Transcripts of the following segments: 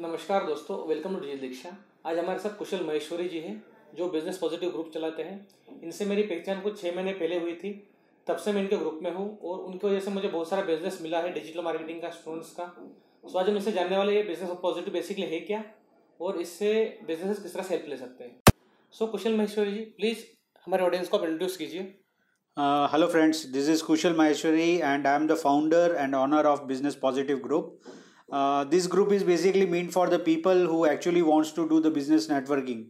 नमस्कार दोस्तों welcome to digital दीक्षा आज हमारे साथ कुशल महेश्वरी जी हैं जो बिज़नेस पॉजिटिव ग्रुप चलाते हैं। इनसे मेरी पहचान कुछ छः महीने पहले हुई थी तब से मैं इनके ग्रुप में हूँ और उनकी वजह से मुझे बहुत सारा बिज़नेस मिला है डिजिटल मार्केटिंग का स्टूडेंट्स का। सो आज हम इससे जानने वाले ये बिज़नेस पॉजिटिव बेसिकली है क्या और इससे बिज़नेस किस तरह से हेल्प ले सकते हैं। सो कुशल महेश्वरी जी प्लीज़ हमारे ऑडियंस को आप इंट्रोड्यूस कीजिए। Uh, friends this is Kushal Kushal and I am the founder and owner of business positive Group. Uh, this group is basically meant for the people who actually wants to do the business networking.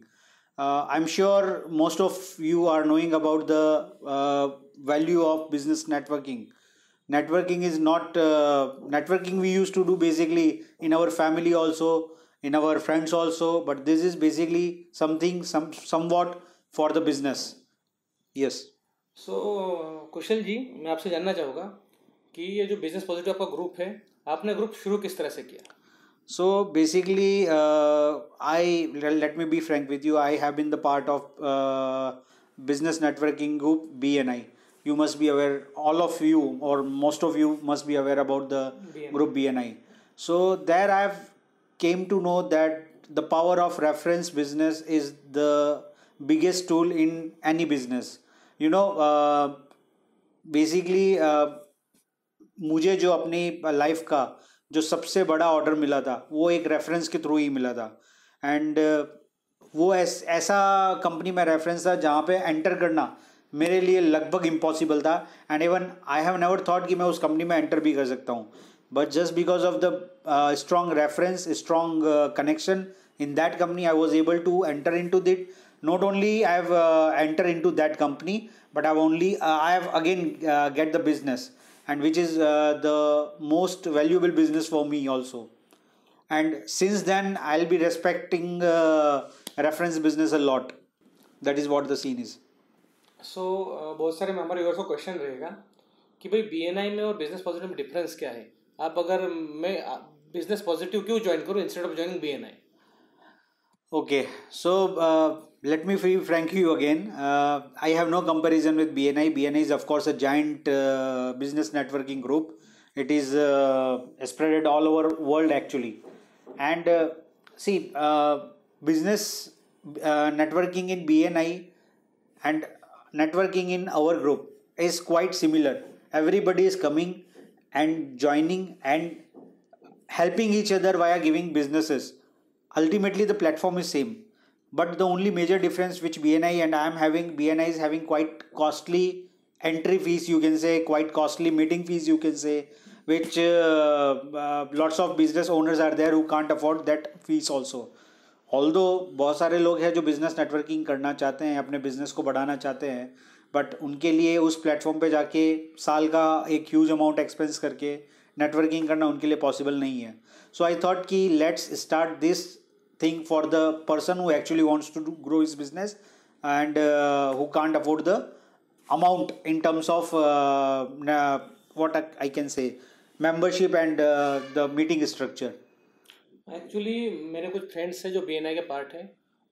Uh, I'm sure most of you are knowing about the uh, value of business networking. Networking is not uh, networking we used to do basically in our family also, in our friends also, but this is basically something some somewhat for the business. Yes. So Kushal ji मैं आपसे जानना चाहूँगा कि ये जो business positive आपका group है आपने ग्रुप शुरू किस तरह से किया? So basically I let me be frank with you I have been the part of business networking group B N I you must be aware all of you और most of you must be aware about the group B N I so there I came to know that the power of reference business is the biggest tool in any business you know basically Uh, मुझे जो अपनी life का जो सबसे बड़ा order मिला था वो एक रेफरेंस के थ्रू ही मिला था। एंड वो ऐस, ऐसा कंपनी में रेफरेंस था जहाँ पे एंटर करना मेरे लिए लगभग इम्पॉसिबल था। And even I have never thought कि मैं उस कंपनी में एंटर भी कर सकता हूँ। But just because of the strong reference strong connection that company i was able to enter into it. Not only i have uh, entered into that company but i've only uh, i have again uh, get the business. and which is uh, the most valuable business for me also and since then i'll be respecting uh, reference business a lot that is what the scene is सो बहुत सारे member viewers को question रहेगा कि भाई B में और business positive में difference क्या है आप अगर मैं बिजनेस पॉजिटिव क्यों ज्वाइन करूँ instead of joining B Okay, so uh, let me be frank you again. Uh, I have no comparison with BNI. BNI is, of course, a giant uh, business networking group. It is uh, spread all over world actually. And uh, see, uh, business uh, networking in BNI and networking in our group is quite similar. Everybody is coming and joining and helping each other via giving businesses ultimately the platform is same but the only major difference which bni and i am having bni is having quite costly entry fees you can say quite costly meeting fees you can say which uh, uh, lots of business owners are there who can't afford that fees also although बहुत सारे लोग हैं जो business networking करना चाहते हैं अपने business को बढ़ाना चाहते हैं बट उनके लिए उस प्लेटफॉर्म पे जाके साल का एक ह्यूज अमाउंट एक्सपेंस करके नेटवर्किंग करना उनके लिए पॉसिबल नहीं है सो आई थॉट कि let's start this thing for the person who actually wants to do, grow his business and uh, who can't afford the amount in terms of uh, what I can say membership and uh, the meeting structure. Actually मेरे कुछ friends हैं जो B के part है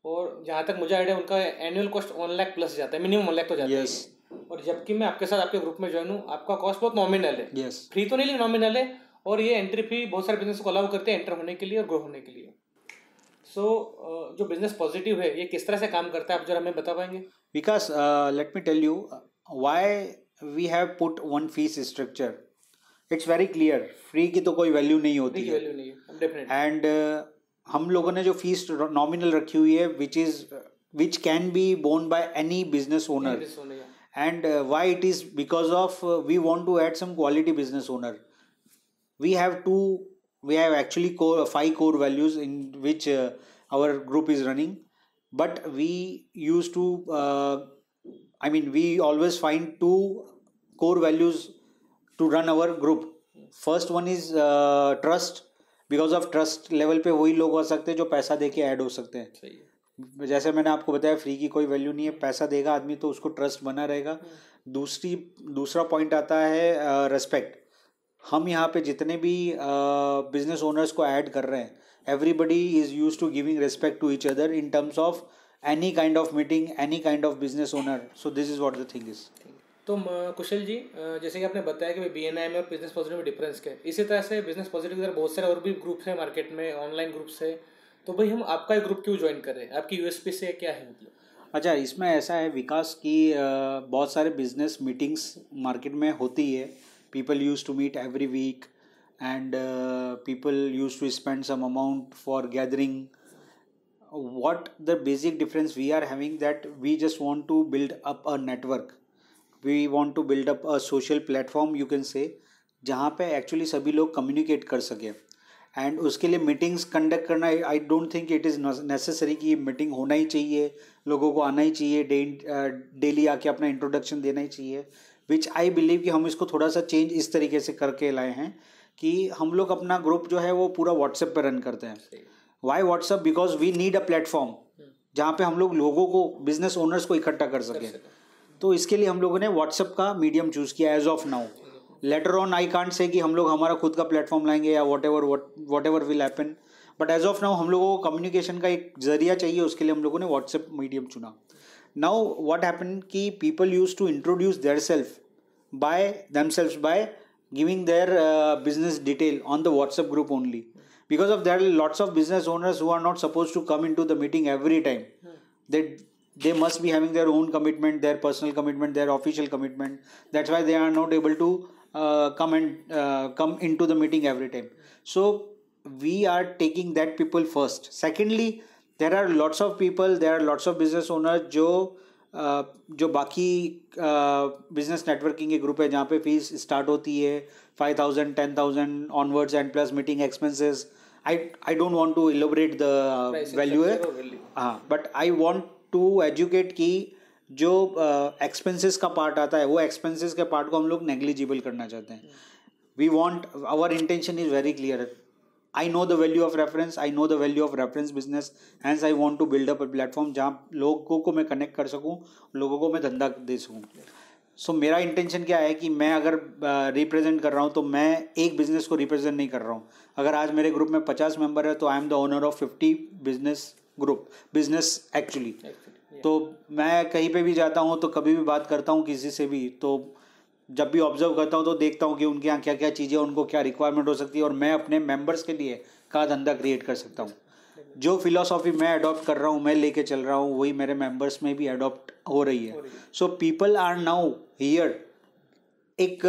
और जहाँ तक मुझे आइडिया उनका annual cost one lakh plus जाता है मिनिमम वन लाख तो जाता yes. है और जबकि मैं आपके साथ आपके ग्रुप में ज्वाइन हूँ आपका कॉस्ट बहुत नॉमिनल है yes. फ्री तो नहीं लेकिन नॉमिनल है और ये एंट्री फ़ी बहुत सारे बिज़नेस को अलाउ करते हैं एंटर होने के लिए और ग्रो होने के लिए सो so, जो बिज़नेस पॉजिटिव है ये किस तरह से काम करता है आप जरा हमें बता पाएँगे? Because let me tell you why we have put one fees structure it's very clear free की तो कोई वैल्यू नहीं होती है। एंड हम लोगों ने जो फ़ीस नॉमिनल रखी हुई है which is which can be borne by any business owner and why it is because of we want to add some quality business owner we have we have two we have actually core five core values in which uh, our group is running but we used to uh, i mean we always find two core values to run our group first one is uh, trust because of trust level पे वही लोग हो सकते हैं जो पैसा दे के add हो सकते हैं जैसे मैंने आपको बताया फ्री की कोई वैल्यू नहीं है पैसा देगा आदमी तो उसको ट्रस्ट बना रहेगा हम्म। दूसरी दूसरा पॉइंट आता है रेस्पेक्ट हम यहाँ पे जितने भी बिज़नेस ओनर्स को ऐड कर रहे हैं everybody is use to giving respect to each other in terms of any kind of meeting any kind of business owner so this is what the thing is तो कुशल जी जैसे कि आपने बताया कि बी एन आई में और बिज़नेस पॉजिटिव में difference क्या है। इसी तरह से बिज़नेस पॉजिटिव की तरह बहुत सारे और भी ग्रुप्स हैं मार्केट में ऑनलाइन ग्रुप्स है। तो भाई हम आपका एक ग्रुप क्यों ज्वाइन कर रहे हैं? आपकी यूएसपी से क्या है मतलब? अच्छा इसमें ऐसा है विकास की बहुत सारे बिज़नेस मीटिंग्स मार्केट में होती है। People use to meet every week and people use to spend some amount for gathering what the basic difference we are having that we just want to build up a network. We want to build up a social platform, you can say, जहाँ पे actually सभी लोग communicate कर सके। And उसके लिए meetings conduct करना I don't think it is necessary कि मीटिंग होना ही चाहिए, लोगों को आना ही चाहिए डेली आके अपना इंट्रोडक्शन देना ही चाहिए। विच आई बिलीव कि हम इसको थोड़ा सा चेंज इस तरीके से करके लाए हैं कि हम लोग अपना ग्रुप जो है वो पूरा व्हाट्सएप पे रन करते हैं। Why WhatsApp because we need a platform जहाँ पे हम लोग लोगों को बिज़नेस ओनर्स को इकट्ठा कर सकें। तो इसके लिए हम लोगों ने व्हाट्सएप का मीडियम चूज़ किया as of now later on I can't say कि हम लोग हमारा खुद का प्लेटफॉर्म लाएँगे या whatever whatever will happen but as of now हम लोगों को कम्युनिकेशन का एक ज़रिया चाहिए उसके लिए हम लोगों ने व्हाट्सएप मीडियम चुना। now what happened? Ki people used to introduce themselves by themselves by giving their uh, business detail on the whatsapp group only. Because of that, lots of business owners who are not supposed to come into the meeting every time. They they must be having their own commitment their personal commitment their official commitment. That's why they are not able to uh, come and uh, come into the meeting every time. So we are taking that people first. Secondly there are lots of people there are lots of business owner जो uh, जो बाकी business networking के group है जहाँ पे fees start होती है five thousand ten thousand onwards and plus meeting expenses I I don't want to elaborate the value है। हाँ but I want to educate कि जो एक्सपेंसेस का पार्ट आता है वो एक्सपेंसेस के पार्ट को हम लोग नेग्लिजिबल करना चाहते हैं। We want our intention is very clear I know the value of reference I know the value of reference business Hence, I want to build up a platform जहाँ लोगों को मैं कनेक्ट कर सकूँ लोगों को मैं धंधा दे सकूँ। सो so, मेरा इंटेंशन क्या है कि मैं अगर रिप्रेजेंट कर रहा हूँ तो मैं एक बिज़नेस को रिप्रेजेंट नहीं कर रहा हूँ। अगर आज मेरे ग्रुप में पचास मेंबर है तो I am the owner of fifty business group business actually तो मैं कहीं पे भी जाता हूँ तो कभी भी बात करता हूँ किसी से भी तो जब भी ऑब्ज़र्व करता हूँ तो देखता हूँ कि उनके यहाँ क्या क्या चीज़ें उनको क्या रिक्वायरमेंट हो सकती है और मैं अपने मेंबर्स के लिए का धंधा क्रिएट कर सकता हूँ। जो फिलोसॉफी मैं अडॉप्ट कर रहा हूँ मैं लेके चल रहा हूँ वही मेरे मेंबर्स में भी अडॉप्ट हो रही है। So people are now here एक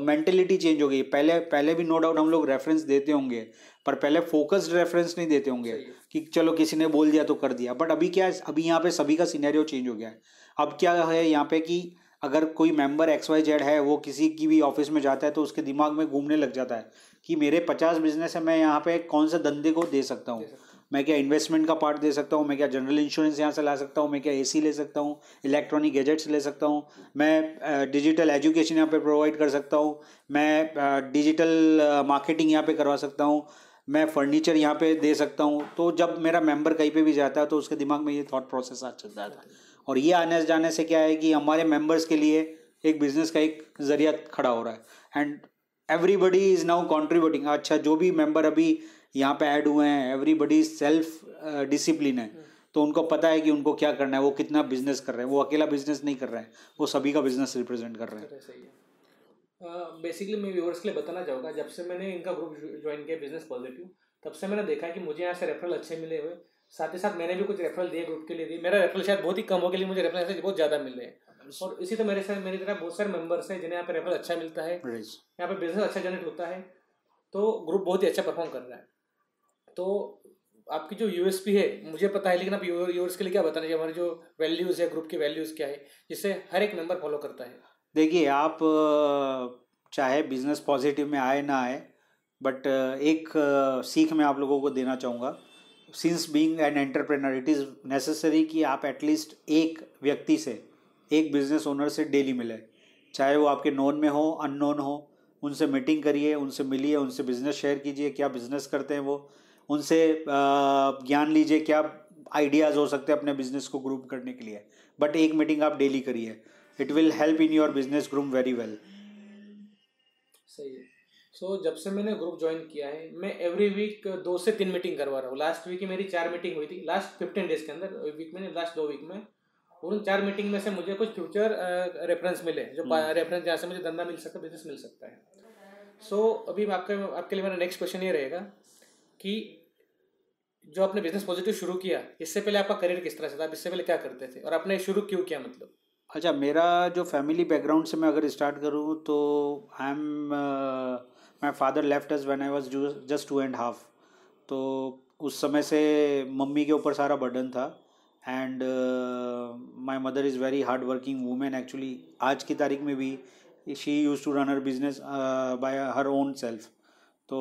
मेंटेलिटी uh, चेंज हो गई। पहले पहले भी नो डाउट हम लोग रेफरेंस देते होंगे पर पहले फोकस्ड रेफरेंस नहीं देते होंगे कि चलो किसी ने बोल दिया तो कर दिया। बट अभी क्या है अभी यहाँ पे सभी का सिनेरियो चेंज हो गया है। अब क्या है यहाँ पे कि अगर कोई मेंबर एक्स वाई जेड है वो किसी की भी ऑफ़िस में जाता है तो उसके दिमाग में घूमने लग जाता है कि मेरे पचास बिज़नेस है मैं यहाँ पे कौन से धंधे को दे सकता हूँ? मैं क्या इन्वेस्टमेंट का पार्ट दे सकता हूँ? मैं क्या जनरल इंश्योरेंस यहाँ से ला सकता हूँ? मैं क्या एसी ले सकता हूँ? इलेक्ट्रॉनिक गैजेट्स ले सकता हूँ? मैं डिजिटल एजुकेशन यहाँ पे प्रोवाइड कर सकता हूँ? मैं डिजिटल मार्केटिंग यहाँ पे करवा सकता हूँ? मैं फर्नीचर यहाँ पे दे सकता हूँ? तो जब मेरा मेंबर कहीं पे भी जाता है तो उसके दिमाग में ये थॉट प्रोसेस आ चलता था और ये आने जाने से क्या है कि हमारे मेंबर्स के लिए एक बिज़नेस का एक ज़रिया खड़ा हो रहा है। And everybody is now contributing अच्छा जो भी मेंबर अभी यहाँ पे ऐड हुए हैं एवरीबडी सेल्फ डिसिप्लिन है। तो उनको पता है कि उनको क्या करना है, वो कितना बिज़नेस कर रहे हैं। वो अकेला बिज़नेस नहीं कर रहे हैं, वो सभी का बिज़नेस रिप्रेजेंट कर रहे हैं। बेसिकली मैं व्यूअर्स के लिए बताना चाहूँगा, जब से मैंने इनका ग्रुप ज्वाइन किया बिज़नेस पॉजिटिव तब से मैंने देखा कि मुझे यहाँ से रेफरल अच्छे मिले हुए। साथ ही साथ मैंने भी कुछ रेफरल दिए ग्रुप के लिए दिए मेरा रेफरल शायद बहुत ही कम हो गया लिए मुझे रेफरल ऐसे बहुत ज़्यादा मिल रहे हैं। और इसी तरह मेरे साथ मेरी तरह बहुत सारे मेंबर्स हैं जिन्हें यहाँ पे रेफरल अच्छा मिलता है। यहाँ पे बिज़नेस अच्छा जनरेट होता है। तो ग्रुप बहुत ही अच्छा परफॉर्म कर रहा है। तो आपकी जो यूएसपी है मुझे पता है लेकिन आप यूर्स के लिए क्या बताना चाहिए हमारी जो वैल्यूज़ है ग्रुप की वैल्यूज़ क्या है जिससे हर एक मेंबर फॉलो करता है। देखिए आप चाहे बिज़नेस पॉजिटिव में आए ना आए बट एक सीख मैं आप लोगों को देना चाहूँगा। Since being an entrepreneur it is necessary कि आप एटलीस्ट एक व्यक्ति से, एक बिज़नेस ओनर से डेली मिले। चाहे वो आपके नोन में हो अननोन हो, उनसे मीटिंग करिए, उनसे मिलिए, उनसे बिज़नेस शेयर कीजिए, क्या बिज़नेस करते हैं वो? उनसे ज्ञान लीजिए, क्या आइडियाज़ हो सकते हैं अपने बिज़नेस को ग्रुप करने के लिए। बट एक मीटिंग आप डेली करिए। It will help in your business groom very well सही है। सो so, जब से मैंने ग्रुप ज्वाइन किया है मैं एवरी वीक दो से तीन मीटिंग करवा रहा हूँ। लास्ट वीक ही मेरी चार मीटिंग हुई थी। लास्ट फिफ्टीन डेज़ के अंदर वीक में लास्ट दो वीक में। और उन चार मीटिंग में से मुझे कुछ फ्यूचर रेफरेंस मिले जो रेफरेंस जहाँ से मुझे धंधा मिल सकता है बिज़नेस मिल सकता है। सो so, अभी आपके आपके लिए मेरा नेक्स्ट क्वेश्चन ये रहेगा कि जो आपने बिज़नेस पॉजिटिव शुरू किया इससे पहले आपका करियर किस तरह से था? आप इससे पहले क्या करते थे? और आपने शुरू क्यों किया मतलब? अच्छा मेरा जो फैमिली बैकग्राउंड से मैं अगर स्टार्ट करूँ तो I am my father left age when I was just two and half तो उस समय से मम्मी के ऊपर सारा बर्डन था and my mother is very hard working women actually आज की तारीख में भी she use to run her business by her own self तो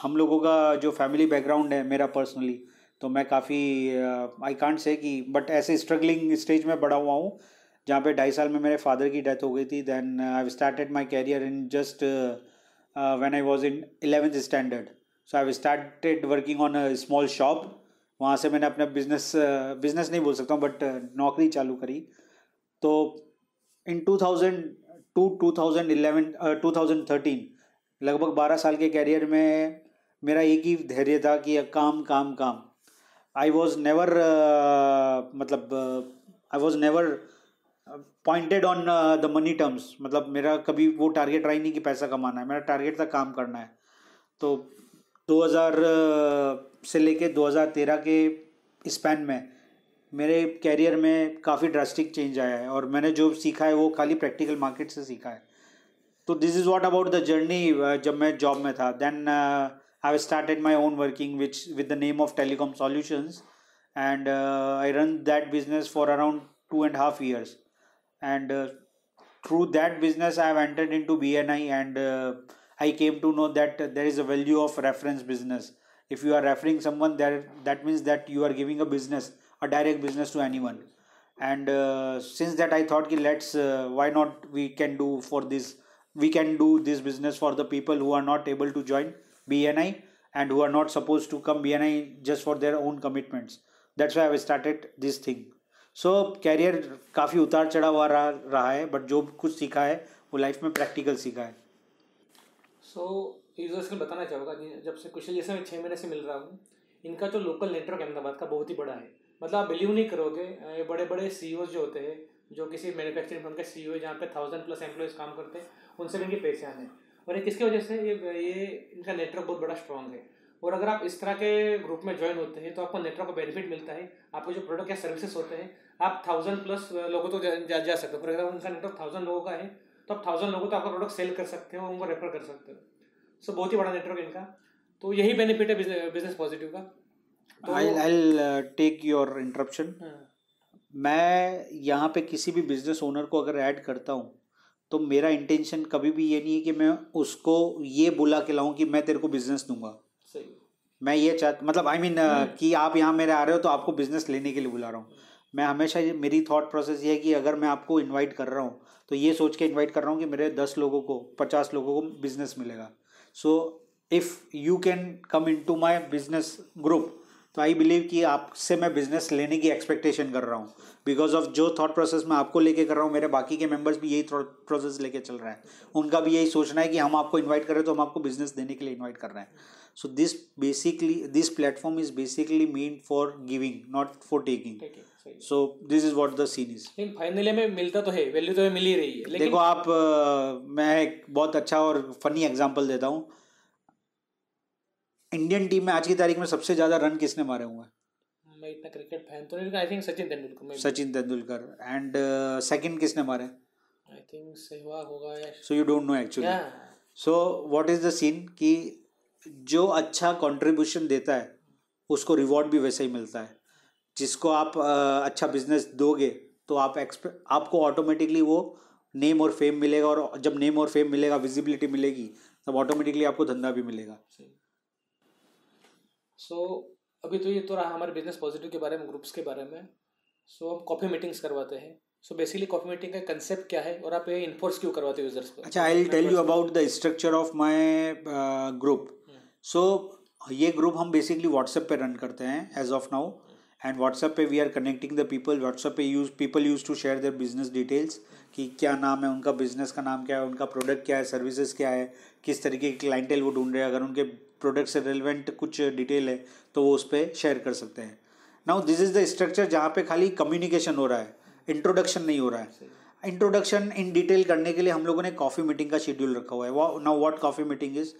हम लोगों का जो फैमिली बैकग्राउंड है मेरा पर्सनली तो मैं काफ़ी आई कांट से कि बट ऐसे स्ट्रगलिंग स्टेज में बड़ा हुआ हूँ, जहाँ पे ढाई साल में मेरे फादर की डेथ हो गई थी then I started my career in just when I was in eleventh standard so I started working on a small shop वहाँ से मैंने अपना बिज़नेस बिज़नेस नहीं बोल सकता हूँ बट नौकरी चालू करी। तो इन two thousand to two thousand eleven two thousand thirteen लगभग बारह साल के कैरियर में मेरा एक ही धैर्य था कि काम काम काम। आई वॉज़ नेवर मतलब I was never pointed on the money terms मतलब मेरा कभी वो टारगेट रहा ही नहीं कि पैसा कमाना है। मेरा टारगेट था काम करना है। तो 2000 uh, से लेके 2013 के स्पैन में मेरे कैरियर में काफ़ी ड्रास्टिक चेंज आया है। और मैंने जो सीखा है वो खाली प्रैक्टिकल मार्केट से सीखा है। तो this is what about the journey जब मैं जॉब में था। Then I started my own working which with the name of telecom solutions and I run that business for around two and half years and uh, through that business i have entered into bni and uh, i came to know that there is a value of reference business. If you are referring someone there that means that you are giving a business a direct business to anyone. And uh, since that i thought let's uh, why not we can do for this we can do this business for the people who are not able to join bni and who are not supposed to come bni just for their own commitments. That's why i started this thing so so, career काफ़ी उतार चढ़ा हुआ रहा, रहा है but जो कुछ सीखा है वो लाइफ में प्रैक्टिकल सीखा है। सो यूज़र्स को बताना चाहूँगा जब से कुछ जैसे मैं छः महीने से मिल रहा हूँ इनका जो लोकल नेटवर्क अहमदाबाद का बहुत ही बड़ा है। मतलब आप बिलीव नहीं करोगे ये बड़े बड़े सी e जो होते हैं जो किसी मैन्युफैक्चरिंग फर्म के सी जहाँ पे थाउज़ेंड प्लस एम्प्लॉयज़ काम करते हैं उनसे भी इनकी पहचान है। और ये किसकी वजह से ये ये इनका नेटवर्क बहुत बड़ा स्ट्रॉन्ग है। और अगर आप इस तरह के ग्रुप में ज्वाइन होते हैं तो आपको नेटवर्क का बेनिफिट मिलता है। आपके जो प्रोडक्ट या सर्विसेज़ होते हैं आप थाउज़ेंड प्लस लोगों तो जा, जा, जा सकते हो। अगर उनका नेटवर्क थाउज़ेंड लोगों का है तो आप थाउज़ेंड लोगों को आपका प्रोडक्ट सेल कर सकते हो उनको रेफर कर सकते हो। सो बहुत ही बड़ा नेटवर्क इनका। तो यही बेनिफिट है बिज़नेस पॉजिटिव का। आई टेक योर इंटरप्शन मैं यहाँ पे किसी भी बिज़नेस ओनर को अगर ऐड करता हूँ तो मेरा इंटेंशन कभी भी ये नहीं है कि मैं उसको ये बुला के लाऊं कि मैं तेरे को बिज़नेस दूँगा। मैं ये चाह मतलब I I mean mean, uh, कि आप यहाँ मेरे आ रहे हो तो आपको बिज़नेस लेने के लिए बुला रहा हूँ। मैं हमेशा मेरी थॉट प्रोसेस ये है कि अगर मैं आपको इनवाइट कर रहा हूँ तो ये सोच के इनवाइट कर रहा हूँ कि मेरे दस लोगों को पचास लोगों को बिज़नेस मिलेगा। So if you can come in to my business group तो आई बिलीव कि आपसे मैं बिज़नेस लेने की एक्सपेक्टेशन कर रहा हूँ। बिकॉज़ ऑफ़ जो थॉट प्रोसेस मैं आपको लेके कर रहा हूँ मेरे बाकी के मेंबर्स भी यही थॉट प्रोसेस लेके चल रहा है। उनका भी यही सोचना है कि हम आपको इन्वाइट कर रहे हैं तो हम आपको बिज़नेस देने के लिए इन्वाइट कर रहे हैं। So this basically this platform is basically meant for giving not for taking so this is what scene is. लेकिन फाइनली में मिलता तो है वैल्यू तो हमें मिल ही रही है देखो आप मैं एक बहुत अच्छा और फनी एग्ज़ाम्पल देता हूँ। इंडियन टीम में आज की तारीख में सबसे ज़्यादा रन किसने मारे हुए हैं? मैं इतना क्रिकेट फ़ैन तो नहीं I think Sachin Tendulkar Sachin Tendulkar. And second किसने मारे? आई थिंक सहवाग होगा so you don't know actually so what is the scene कि जो अच्छा कंट्रीब्यूशन देता है उसको रिवॉर्ड भी वैसे ही मिलता है। जिसको आप uh, अच्छा बिज़नेस दोगे तो आप आपको ऑटोमेटिकली वो नेम और फेम मिलेगा और जब नेम और फेम मिलेगा विजिबिलिटी मिलेगी तब ऑटोमेटिकली आपको धंधा भी मिलेगा। सो so, अभी तो ये तो रहा हमारे बिज़नेस पॉजिटिव के बारे में ग्रुप्स के बारे में। सो so, हम कॉफ़ी मीटिंग्स करवाते हैं। सो बेसिकली कॉफ़ी मीटिंग का कंसेप्ट क्या है और आप ये इन्फोर्स क्यों करवाते हो यूज़र्स पर अच्छा I will tell you about the structure of my group so ये ग्रुप हम बेसिकली व्हाट्सएप पे रन करते हैं as of now and WhatsApp पे we are connecting the people WhatsApp पे use people use to share their business details कि क्या नाम है उनका बिज़नेस का नाम क्या है उनका प्रोडक्ट क्या है सर्विसेज़ क्या है किस तरीके की क्लाइंटेल वो ढूंढ रहे हैं। अगर उनके प्रोडक्ट से रिलेवेंट कुछ डिटेल है तो वो उस पर शेयर कर सकते हैं। Now this is the structure जहाँ पे खाली कम्युनिकेशन हो रहा है इंट्रोडक्शन नहीं हो रहा है। इंट्रोडक्शन इन डिटेल करने के लिए हम लोगों ने कॉफ़ी मीटिंग का शेड्यूल रखा हुआ है। Now what coffee meeting is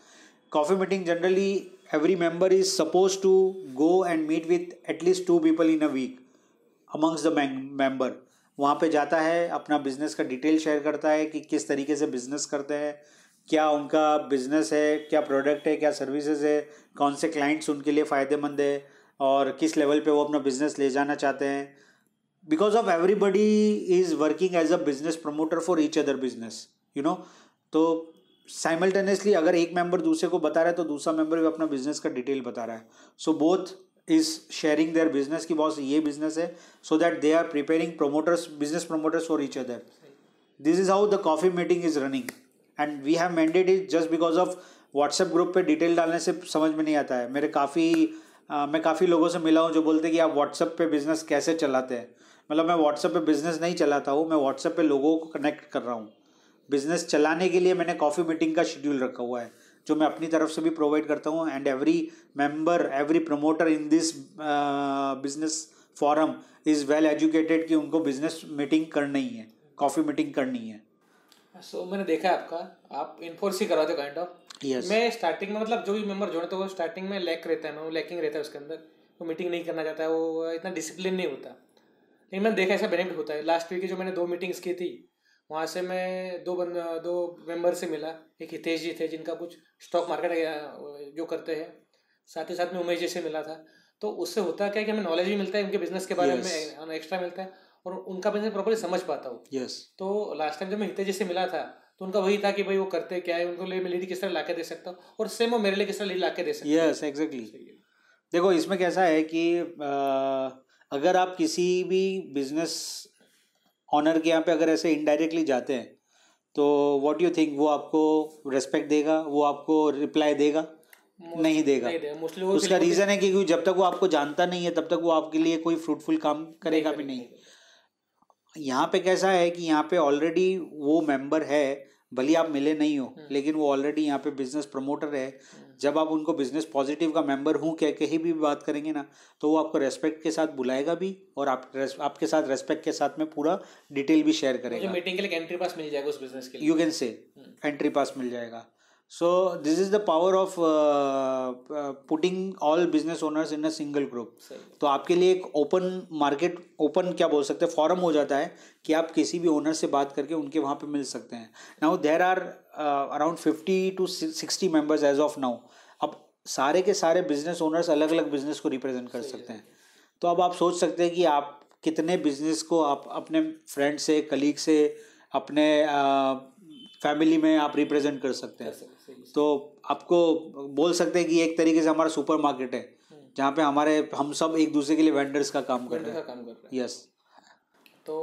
coffee meeting generally every member is suppose to go and meet with at least two people in a week amongst the member वहाँ पे जाता है अपना बिज़नेस का डिटेल शेयर करता है कि किस तरीके से बिज़नेस करते हैं। क्या उनका बिज़नेस है, क्या प्रोडक्ट है, क्या सर्विसेज़ है, कौन से क्लाइंट्स उनके लिए फ़ायदेमंद है, और किस लेवल पे वो अपना बिज़नेस ले जाना चाहते हैं? Because of everybody is working as a business promoter for each other business you know तो साइमल्टेनियसली अगर एक मेंबर दूसरे को बता रहा है तो दूसरा मेंबर भी अपना बिज़नेस का डिटेल बता रहा है। So both is sharing their business की बॉस ये बिज़नेस है so that they are preparing promoters business promoters for each other this is how the coffee meeting is running and we have mandated is just because of WhatsApp group पे detail डालने से समझ में नहीं आता है। मेरे काफ़ी मैं काफ़ी लोगों से मिला हूँ जो बोलते हैं कि आप व्हाट्सएप पे बिज़नेस कैसे चलाते हैं। मतलब मैं व्हाट्सएप पे बिज़नेस नहीं चलाता हूँ, मैं व्हाट्सएप पे लोगों को कनेक्ट कर रहा हूँ। बिज़नेस चलाने के लिए मैंने कॉफ़ी मीटिंग का शेड्यूल रखा हुआ है, जो मैं अपनी तरफ़ से भी प्रोवाइड करता हूँ। And every member every promoter in this business forum is well educated कि उनको बिज़नेस मीटिंग करनी है कॉफ़ी मीटिंग करनी है। सो so, मैंने देखा है आपका। आप इन्फोर्स ही करवाते काइंड ऑफ़ yes. मैं स्टार्टिंग में मतलब जो भी मेंबर जोड़ते वो स्टार्टिंग में लैक रहता है वो लैकिंग रहता है उसके अंदर। वो मीटिंग नहीं करना चाहता है वो इतना डिसिप्लिन नहीं होता। लेकिन मैंने देखा ऐसा बेनिफिट होता है। लास्ट वीक की जो मैंने दो मीटिंग्स की थी वहाँ से मैं दो बंद दो मेंबर से मिला। एक हितेश जी थे जिनका कुछ स्टॉक मार्केट जो करते हैं। साथ ही साथ में उमेश जी से मिला था। तो उससे होता क्या कि हमें नॉलेज भी मिलता है उनके बिज़नेस के बारे yes. में एक्स्ट्रा मिलता है। और उनका बिज़नेस प्रॉपरली समझ पाता हूँ। Yes. तो लास्ट टाइम जब मैं हितेश जी से मिला था तो उनका वही था कि भाई वो करते क्या है उनको लिए मैं लीड किस तरह ला के दे सकता हूँ? और सेम वो मेरे लिए किस तरह लीड ला के दे सकता हूँ? यस एग्जैक्टली देखो इसमें कैसा है कि अगर आप किसी भी बिज़नेस ऑनर के यहाँ पे अगर ऐसे इनडायरेक्टली जाते हैं तो व्हाट यू थिंक वो आपको रेस्पेक्ट देगा वो आपको रिप्लाई देगा? नहीं देगा। नहीं उसका रीज़न है कि जब तक वो आपको जानता नहीं है तब तक वो आपके लिए कोई फ्रूटफुल काम करेगा भी नहीं। यहाँ पे कैसा है कि यहाँ पे ऑलरेडी वो मेंबर है भले आप मिले नहीं हो हम्म। लेकिन वो ऑलरेडी यहाँ पे बिज़नेस प्रमोटर है। हम्म। जब आप उनको बिज़नेस पॉजिटिव का मेंबर हूँ क्या कहीं भी बात करेंगे ना तो वो आपको रेस्पेक्ट के साथ बुलाएगा भी और आप आपके साथ रेस्पेक्ट के साथ में पूरा डिटेल भी शेयर करेगा। मीटिंग के लिए एंट्री पास मिल जाएगा उस बिज़नेस के लिए। You can say entry pass मिल जाएगा। So this is the power of putting all business owners in a single group तो आपके लिए एक ओपन मार्केट ओपन क्या बोल सकते हैं फॉरम हो जाता है कि आप किसी भी ओनर से बात करके उनके वहाँ पे मिल सकते हैं। Now there are around fifty to sixty members as of now अब सारे के सारे बिज़नेस ओनर्स अलग अलग बिज़नेस को रिप्रेजेंट कर सकते हैं। तो अब आप सोच सकते हैं कि आप कितने बिज़नेस को आप अपने फ्रेंड से कलीग से अपने फैमिली uh, में आप रिप्रेजेंट कर सकते हैं। तो आपको बोल सकते हैं कि एक तरीके से हमारा सुपर मार्केट है हम्म। जहाँ पे हमारे हम सब एक दूसरे के लिए वेंडर्स का काम कर रहे हैं। यस तो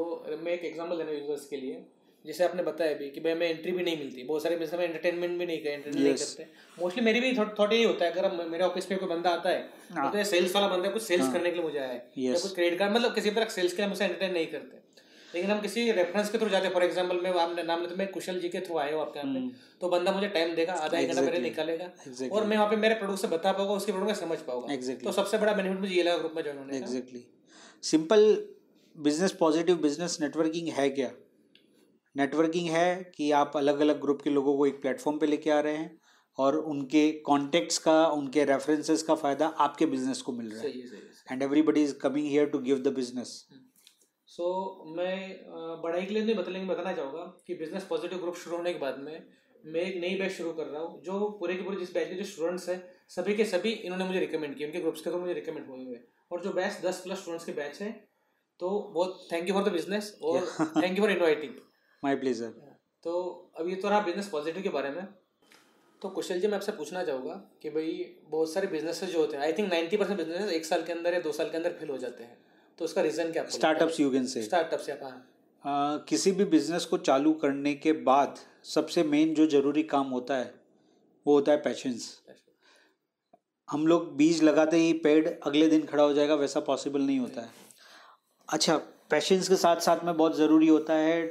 मैं एक एग्जांपल देना यूज़र्स के लिए। जैसे आपने बताया भी कि भाई हमें एंट्री भी नहीं मिलती बहुत सारे बिज़नेस में एंटरटेनमेंट भी नहीं करते yes. नहीं करते। मोस्टली मेरी भी थोड़ा यही होता है। अगर मेरे ऑफ़िस में कोई बंदा आता है हाँ। तो सेल्स वाला बंदा कुछ सेल्स हाँ। करने के लिए मुझे आया है। या कुछ क्रेडिट कार्ड मतलब किसी तरह सेल्स के लिए मुझे एंटरटेन नहीं करते। लेकिन हम किसी रेफरेंस के थ्रू जाते हैं। फॉर एग्ज़ाम्पल मैं आपने नाम लेते मैं कुशल जी के थ्रू आए हो आपके यहाँ पे। हम्म। तो बंदा मुझे टाइम देगा आधा एक घंटा पहले निकालेगा। और मैं वहाँ पे मेरे प्रोडक्ट से बता पाऊँगा उसके प्रोडक्ट में समझ पाऊँगा। Exactly. तो सबसे बड़ा बेनिफिट मुझे ये लगा ग्रुप में ज्वाइन होने exactly simple business positive business networking है क्या? नेटवर्किंग है कि आप अलग अलग ग्रुप के लोगों को एक प्लेटफॉर्म पे लेके आ रहे हैं और उनके कॉन्टेक्ट्स का उनके रेफरेंसेस का फ़ायदा आपके बिज़नेस को मिल रहा है। And everybody is coming here to give the business so so, मैं बढ़ाई के लिए नहीं बता लेकिन बताना चाहूँगा कि बिज़नेस पॉजिटिव ग्रुप शुरू होने के बाद में मैं एक नई बैच शुरू कर रहा हूँ जो पूरे के पूरे जिस बैच के जो स्टूडेंट्स हैं सभी के सभी इन्होंने मुझे रिकमेंड किए उनके ग्रुप्स के थ्रू मुझे रिकमेंड हुए हुए। और जो बैच दस प्लस स्टूडेंट्स के बैच है तो बहुत thank you for the business और thank you for inviting my pleasure तो अब ये तो रहा बिज़नेस पॉजिटिव के बारे में। तो कुशल जी मैं आपसे पूछना चाहूँगा कि भाई बहुत सारे बिजनेसेस जो होते हैं I think ninety percent business एक साल के अंदर या दो साल के अंदर फेल हो जाते हैं। तो उसका रीजन क्या startups you can say. Startups या कहाँ? किसी भी बिज़नेस को चालू करने के बाद सबसे मेन जो ज़रूरी काम होता है वो होता है पैशंस हम लोग बीज लगाते ही पेड़ अगले दिन खड़ा हो जाएगा वैसा पॉसिबल नहीं होता है। अच्छा पैशंस के साथ साथ में बहुत ज़रूरी होता है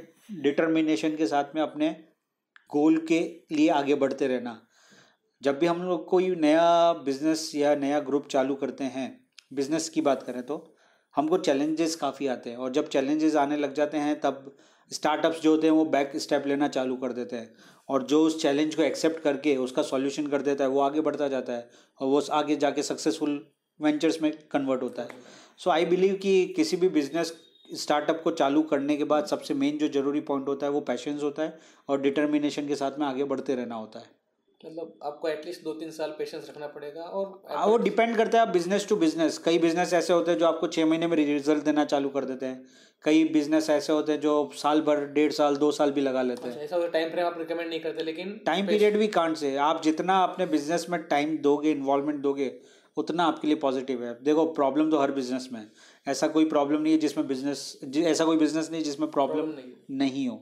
डिटर्मिनेशन के साथ में अपने गोल के लिए आगे बढ़ते रहना। जब भी हम लोग कोई नया बिज़नेस या नया ग्रुप चालू करते हैं बिज़नेस की बात करें तो हमको चैलेंजेस काफ़ी आते हैं और जब चैलेंजेस आने लग जाते हैं, तब स्टार्टअप्स जो होते हैं, वो बैक स्टेप लेना चालू कर देते हैं। और जो उस चैलेंज को एक्सेप्ट करके उसका सॉल्यूशन कर देता है, वो आगे बढ़ता जाता है और वो आगे जाके सक्सेसफुल वेंचर्स में कन्वर्ट होता है। सो आई बिलीव कि किसी भी बिज़नेस स्टार्टअप को चालू करने के बाद सबसे मेन जो ज़रूरी पॉइंट होता है, वो पैशंस होता है और डिटर्मिनेशन के साथ में आगे बढ़ते रहना होता है। मतलब आपको एटलीस्ट दो तीन साल पेशेंस रखना पड़ेगा और हाँ वो डिपेंड करता है आप बिज़नेस टू बिज़नेस कई बिज़नेस ऐसे होते हैं जो आपको छः महीने में रिज़ल्ट देना चालू कर देते हैं। कई बिज़नेस ऐसे होते हैं जो साल भर डेढ़ साल दो साल भी लगा लेते हैं। अच्छा, ऐसा टाइम फ्रेम आप रिकमेंड नहीं करते लेकिन टाइम पीरियड भी कांट से आप जितना अपने बिज़नेस में टाइम दोगे इन्वॉल्वमेंट दोगे उतना आपके लिए पॉजिटिव है। देखो प्रॉब्लम तो हर बिज़नेस में है। ऐसा कोई प्रॉब्लम नहीं है जिसमें बिज़नेस ऐसा कोई बिज़नेस नहीं जिसमें प्रॉब्लम नहीं, नहीं हो।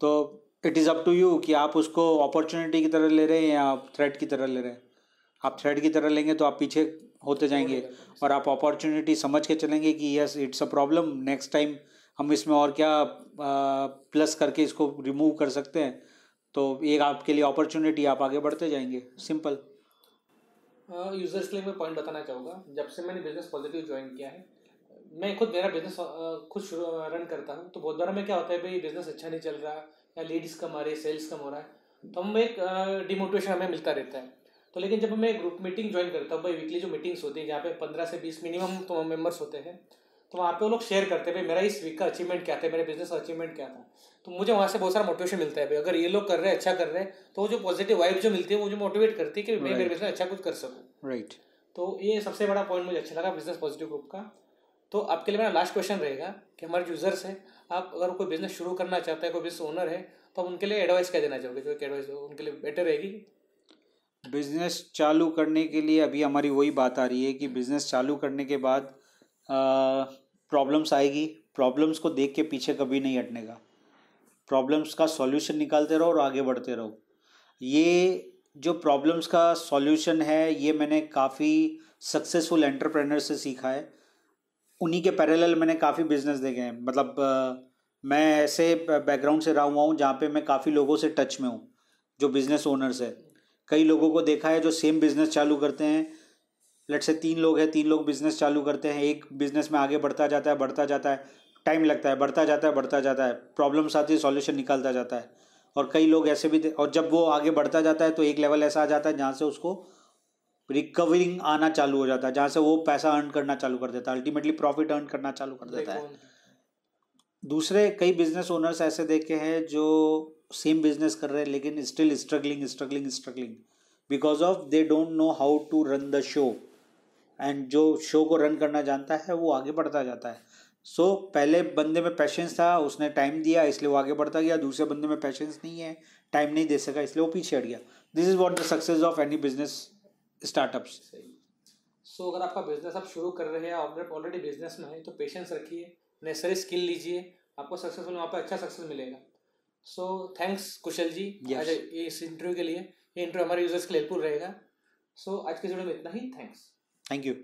तो it is up to you कि आप उसको अपॉर्चुनिटी की तरह ले रहे हैं या आप थ्रेड की तरह ले रहे हैं। आप थ्रेड की तरह लेंगे तो आप पीछे होते जाएँगे और आप अपॉर्चुनिटी समझ के चलेंगे कि yes it's a problem next time हम इसमें और क्या प्लस करके इसको रिमूव कर सकते हैं। तो एक आपके लिए अपॉर्चुनिटी आप आगे बढ़ते जाएँगे। सिंपल यूज़र्स के लिए मैं पॉइंट बताना चाहूँगा। जब से मैंने बिज़नेस पॉजिटिव ज्वाइन किया है मैं खुद मेरा बिज़नेस खुद रन करता हूँ तो बहुत बार में क्या होता है भाई बिज़नेस अच्छा नहीं चल रहा या लेडीज़ कम आ रही है सेल्स कम हो रहा है तो हम एक डिमोटिवेशन हमें मिलता रहता है। तो लेकिन जब मैं ग्रुप मीटिंग ज्वाइन करता हूँ भाई वीकली जो मीटिंग्स होती है जहाँ पे पंद्रह से बीस मिनिमम तो मेंबर्स होते हैं तो वहाँ पे वो लोग शेयर करते हैं भाई मेरा इस वीक का अचीवमेंट क्या था मेरे बिज़नेस का अचीवमेंट क्या था? तो मुझे वहाँ से बहुत सारा मोटिवेशन मिलता है भाई अगर ये लोग कर रहे हैं अच्छा कर रहे हैं तो जो पॉजिटिव वाइब जो मिलती है वो मुझे मोटिवेट करती है कि मैं मेरे बिज़नेस अच्छा कुछ कर सकूँ। राइट तो ये सबसे बड़ा पॉइंट मुझे अच्छा लगा बिज़नेस पॉजिटिव ग्रुप का। तो आपके लिए मेरा लास्ट क्वेश्चन रहेगा कि हमारे यूज़र्स हैं आप अगर कोई बिज़नेस शुरू करना चाहते हैं, कोई बिज़नेस ओनर है तो आप उनके लिए एडवाइस क्या देना चाहोगे? जो एक एडवाइस उनके लिए बेटर रहेगी। बिज़नेस चालू करने के लिए अभी हमारी वही बात आ रही है कि बिज़नेस चालू करने के बाद प्रॉब्लम्स आएगी। प्रॉब्लम्स को देख के पीछे कभी नहीं हटने का। प्रॉब्लम्स का सॉल्यूशन निकालते रहो और आगे बढ़ते रहो। ये जो प्रॉब्लम्स का सॉल्यूशन है, ये मैंने काफ़ी सक्सेसफुल एंटरप्रेनर से सीखा है। उन्हीं के पैरेलल मैंने काफ़ी बिज़नेस देखे हैं। मतलब मैं ऐसे बैकग्राउंड से रहा हुआ हूँ जहाँ पे मैं काफ़ी लोगों से टच में हूँ, जो बिज़नेस ओनर्स है। कई लोगों को देखा है जो सेम बिज़नेस चालू करते हैं। लट से तीन लोग हैं, तीन लोग बिज़नेस चालू करते हैं। एक बिज़नेस में आगे बढ़ता जाता है, बढ़ता जाता है। टाइम लगता है, बढ़ता जाता है, बढ़ता जाता है। प्रॉब्लम्स आती है सॉल्यूशन निकालता जाता है। और कई लोग ऐसे भी और जब वो आगे बढ़ता जाता है तो एक लेवल ऐसा आ जाता है जहाँ से उसको रिकवरिंग आना चालू हो जाता है जहाँ से वो पैसा अर्न करना चालू कर देता है अल्टीमेटली प्रॉफिट अर्न करना चालू कर देता है। दूसरे कई बिज़नेस ओनर्स ऐसे देखे हैं जो सेम बिज़नेस कर रहे हैं लेकिन still struggling struggling struggling because of they don't know how to run the show and जो शो को रन करना जानता है वो आगे बढ़ता जाता है। सो so, पहले बंदे में पैशंस था उसने टाइम दिया इसलिए वो आगे बढ़ता गया दूसरे बंदे में पैशंस नहीं है टाइम नहीं दे सका इसलिए वो पीछे हट गया। This is what the success of any business startups. So अगर आपका बिज़नेस आप शुरू कर रहे हैं आप ऑलरेडी बिज़नेस में है तो पेशेंस रखिए नेसरी स्किल लीजिए आपको सक्सेसफुल वहाँ पर अच्छा सक्सेस मिलेगा। सो थैंक्स कुशल जी आज इस इंटरव्यू के लिए। ये इंटरव्यू हमारे यूज़र्स के लिए हेल्पफुल रहेगा। सो आज के वीडियो में इतना ही। Thanks thank you